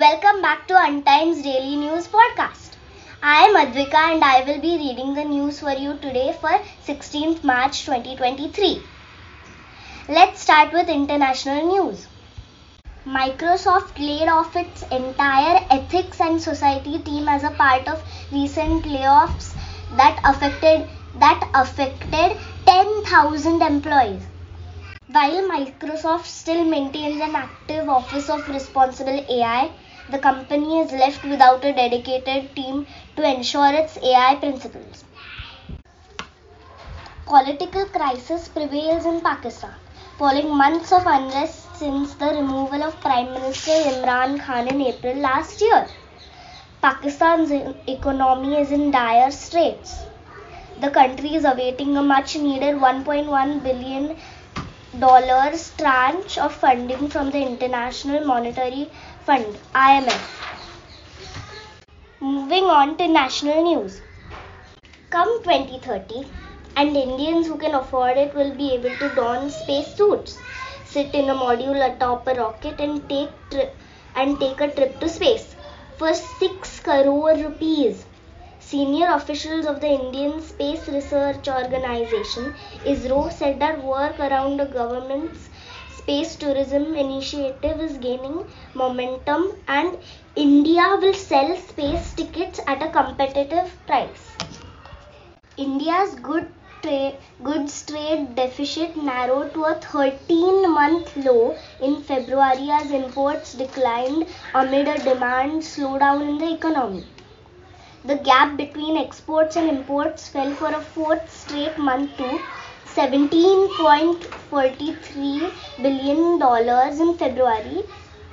Welcome back to Untimes Daily News Podcast. I am Advika and I will be reading the news for you today for 16th March 2023. Let's start with international news. Microsoft laid off its entire ethics and society team as a part of recent layoffs that affected that affected 10,000 employees. While Microsoft still maintains an active Office of Responsible AI, the company is left without a dedicated team to ensure its AI principles. Political crisis prevails in Pakistan following months of unrest since the removal of Prime Minister Imran Khan in April last year. Pakistan's economy is in dire straits. The country is awaiting a much needed 1.1 billion dollars tranche of funding from the International Monetary Fund IMF. Moving on to national news. Come 2030, and Indians who can afford it will be able to don space suits, sit in a module atop a rocket, and take tri- and take a trip to space for six crore rupees. Senior officials of the Indian Space Research Organization ISRO said that work around the government's space tourism initiative is gaining momentum and India will sell space tickets at a competitive price. India's good goods trade deficit narrowed to a 13 month low in February as imports declined amid a demand slowdown in the economy. The gap between exports and imports fell for a fourth straight month to 17.43 billion dollars in February.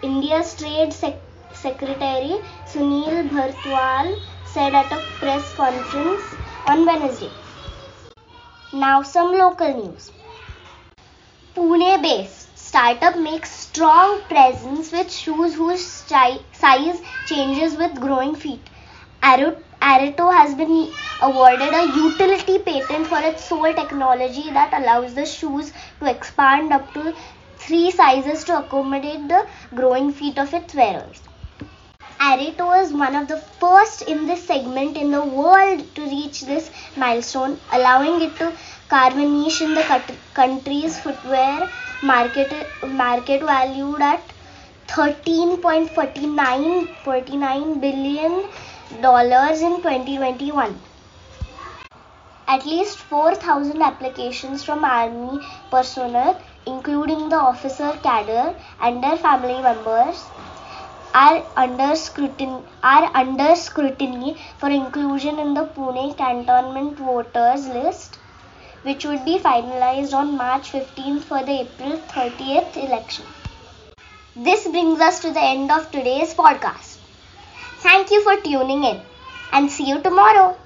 India's Trade Sec- Secretary Sunil Barthwal said at a press conference on Wednesday. Now some local news. Pune based startup makes strong presence with shoes whose si- size changes with growing feet. Aretto has been awarded a utility patent for its sole technology that allows the shoes to expand up to three sizes to accommodate the growing feet of its wearers. Aretto is one of the first in this segment in the world to reach this milestone, allowing it to carve a niche in the country's footwear market, market valued at 13.49 49 billion dollars in 2021. At least 4,000 applications from army personnel, including the officer cadre and their family members, are under scrutiny, are under scrutiny for inclusion in the Pune cantonment voters list, which would be finalized on March 15th for the April 30th election. This brings us to the end of today's podcast. Thank you for tuning in and see you tomorrow.